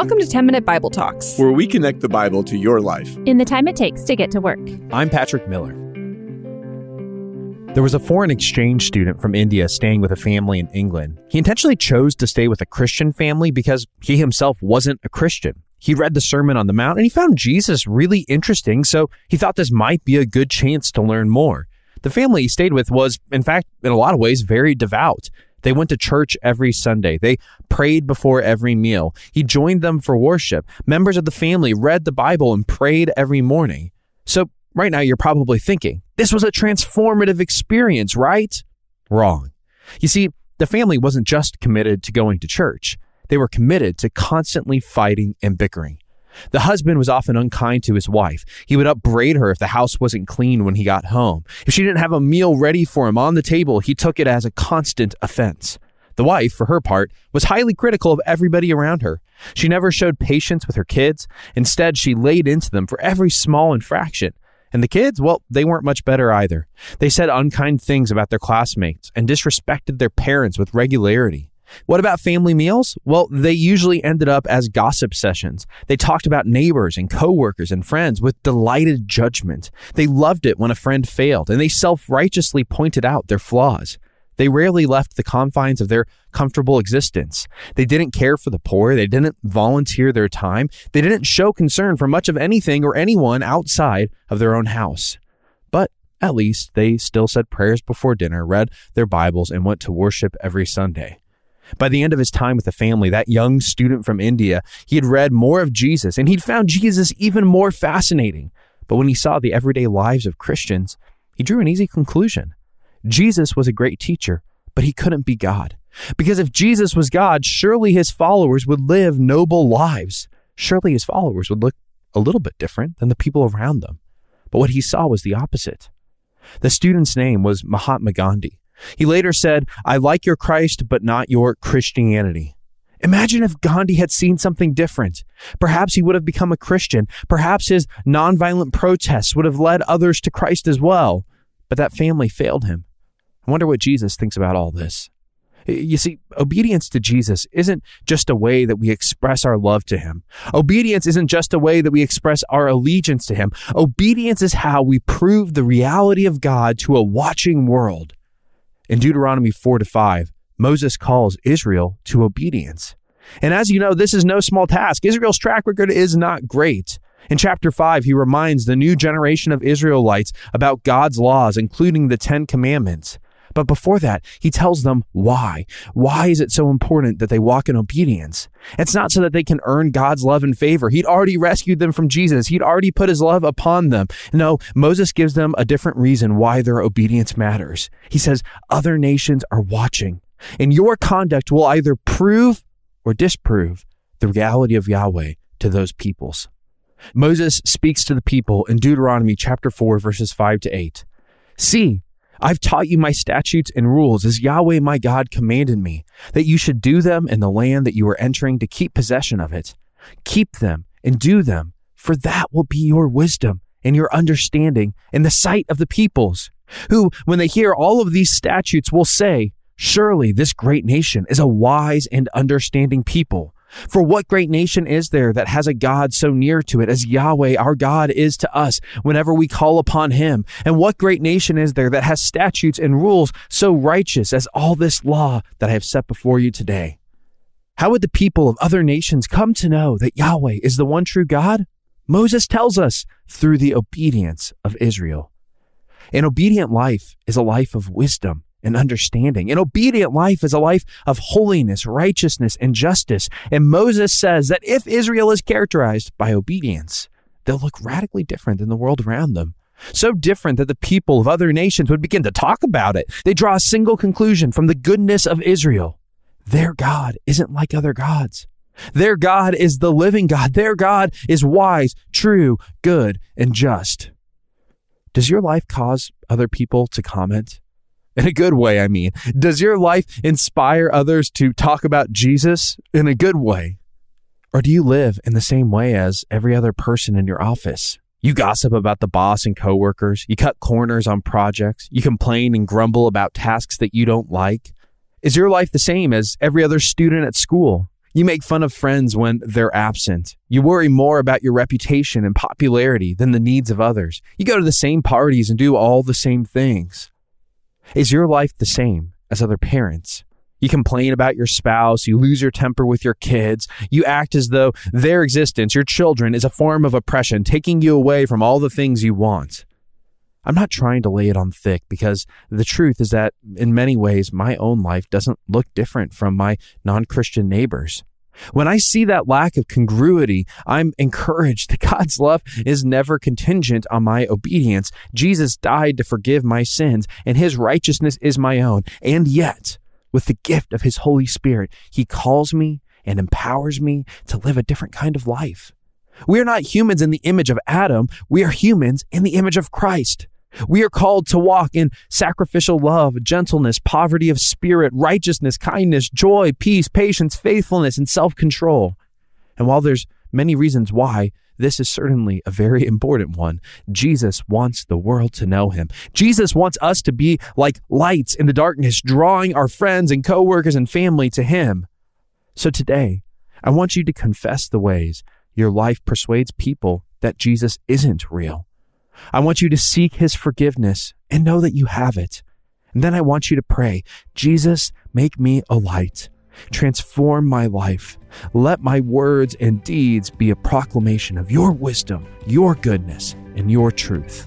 Welcome to 10 Minute Bible Talks, where we connect the Bible to your life in the time it takes to get to work. I'm Patrick Miller. There was a foreign exchange student from India staying with a family in England. He intentionally chose to stay with a Christian family because he himself wasn't a Christian. He read the Sermon on the Mount and he found Jesus really interesting, so he thought this might be a good chance to learn more. The family he stayed with was, in fact, in a lot of ways, very devout. They went to church every Sunday. They prayed before every meal. He joined them for worship. Members of the family read the Bible and prayed every morning. So, right now, you're probably thinking, this was a transformative experience, right? Wrong. You see, the family wasn't just committed to going to church, they were committed to constantly fighting and bickering. The husband was often unkind to his wife. He would upbraid her if the house wasn't clean when he got home. If she didn't have a meal ready for him on the table, he took it as a constant offense. The wife, for her part, was highly critical of everybody around her. She never showed patience with her kids. Instead, she laid into them for every small infraction. And the kids, well, they weren't much better either. They said unkind things about their classmates and disrespected their parents with regularity. What about family meals? Well, they usually ended up as gossip sessions. They talked about neighbors and coworkers and friends with delighted judgment. They loved it when a friend failed, and they self righteously pointed out their flaws. They rarely left the confines of their comfortable existence. They didn't care for the poor. They didn't volunteer their time. They didn't show concern for much of anything or anyone outside of their own house. But at least they still said prayers before dinner, read their Bibles, and went to worship every Sunday. By the end of his time with the family, that young student from India, he had read more of Jesus and he'd found Jesus even more fascinating. But when he saw the everyday lives of Christians, he drew an easy conclusion. Jesus was a great teacher, but he couldn't be God. Because if Jesus was God, surely his followers would live noble lives. Surely his followers would look a little bit different than the people around them. But what he saw was the opposite. The student's name was Mahatma Gandhi. He later said, I like your Christ, but not your Christianity. Imagine if Gandhi had seen something different. Perhaps he would have become a Christian. Perhaps his nonviolent protests would have led others to Christ as well. But that family failed him. I wonder what Jesus thinks about all this. You see, obedience to Jesus isn't just a way that we express our love to him. Obedience isn't just a way that we express our allegiance to him. Obedience is how we prove the reality of God to a watching world. In Deuteronomy 4 to 5, Moses calls Israel to obedience. And as you know, this is no small task. Israel's track record is not great. In chapter 5, he reminds the new generation of Israelites about God's laws, including the Ten Commandments. But before that, he tells them why. Why is it so important that they walk in obedience? It's not so that they can earn God's love and favor. He'd already rescued them from Egypt. He'd already put his love upon them. No, Moses gives them a different reason why their obedience matters. He says, other nations are watching, and your conduct will either prove or disprove the reality of Yahweh to those peoples. Moses speaks to the people in Deuteronomy chapter 4 verses 5 to 8. See, I've taught you my statutes and rules as Yahweh my God commanded me, that you should do them in the land that you are entering to keep possession of it. Keep them and do them, for that will be your wisdom and your understanding in the sight of the peoples, who, when they hear all of these statutes, will say, Surely this great nation is a wise and understanding people. For what great nation is there that has a God so near to it as Yahweh our God is to us whenever we call upon him? And what great nation is there that has statutes and rules so righteous as all this law that I have set before you today? How would the people of other nations come to know that Yahweh is the one true God? Moses tells us through the obedience of Israel. An obedient life is a life of wisdom and understanding. An obedient life is a life of holiness, righteousness, and justice. And Moses says that if Israel is characterized by obedience, they'll look radically different than the world around them. So different that the people of other nations would begin to talk about it. They draw a single conclusion from the goodness of Israel. Their God isn't like other gods. Their God is the living God. Their God is wise, true, good, and just. Does your life cause other people to comment? In a good way, I mean. Does your life inspire others to talk about Jesus in a good way? Or do you live in the same way as every other person in your office? You gossip about the boss and coworkers. You cut corners on projects. You complain and grumble about tasks that you don't like. Is your life the same as every other student at school? You make fun of friends when they're absent. You worry more about your reputation and popularity than the needs of others. You go to the same parties and do all the same things. Is your life the same as other parents? You complain about your spouse, you lose your temper with your kids, you act as though their existence, your children, is a form of oppression, taking you away from all the things you want. I'm not trying to lay it on thick because the truth is that in many ways, my own life doesn't look different from my non Christian neighbors. When I see that lack of congruity, I'm encouraged that God's love is never contingent on my obedience. Jesus died to forgive my sins, and his righteousness is my own. And yet, with the gift of his Holy Spirit, he calls me and empowers me to live a different kind of life. We are not humans in the image of Adam. We are humans in the image of Christ. We are called to walk in sacrificial love, gentleness, poverty of spirit, righteousness, kindness, joy, peace, patience, faithfulness, and self control. And while there's many reasons why, this is certainly a very important one. Jesus wants the world to know him. Jesus wants us to be like lights in the darkness, drawing our friends and coworkers and family to him. So today, I want you to confess the ways your life persuades people that Jesus isn't real. I want you to seek his forgiveness and know that you have it. And then I want you to pray, Jesus, make me a light. Transform my life. Let my words and deeds be a proclamation of your wisdom, your goodness, and your truth.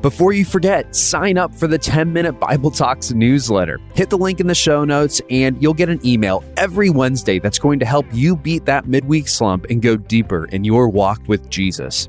Before you forget, sign up for the 10 Minute Bible Talks newsletter. Hit the link in the show notes, and you'll get an email every Wednesday that's going to help you beat that midweek slump and go deeper in your walk with Jesus.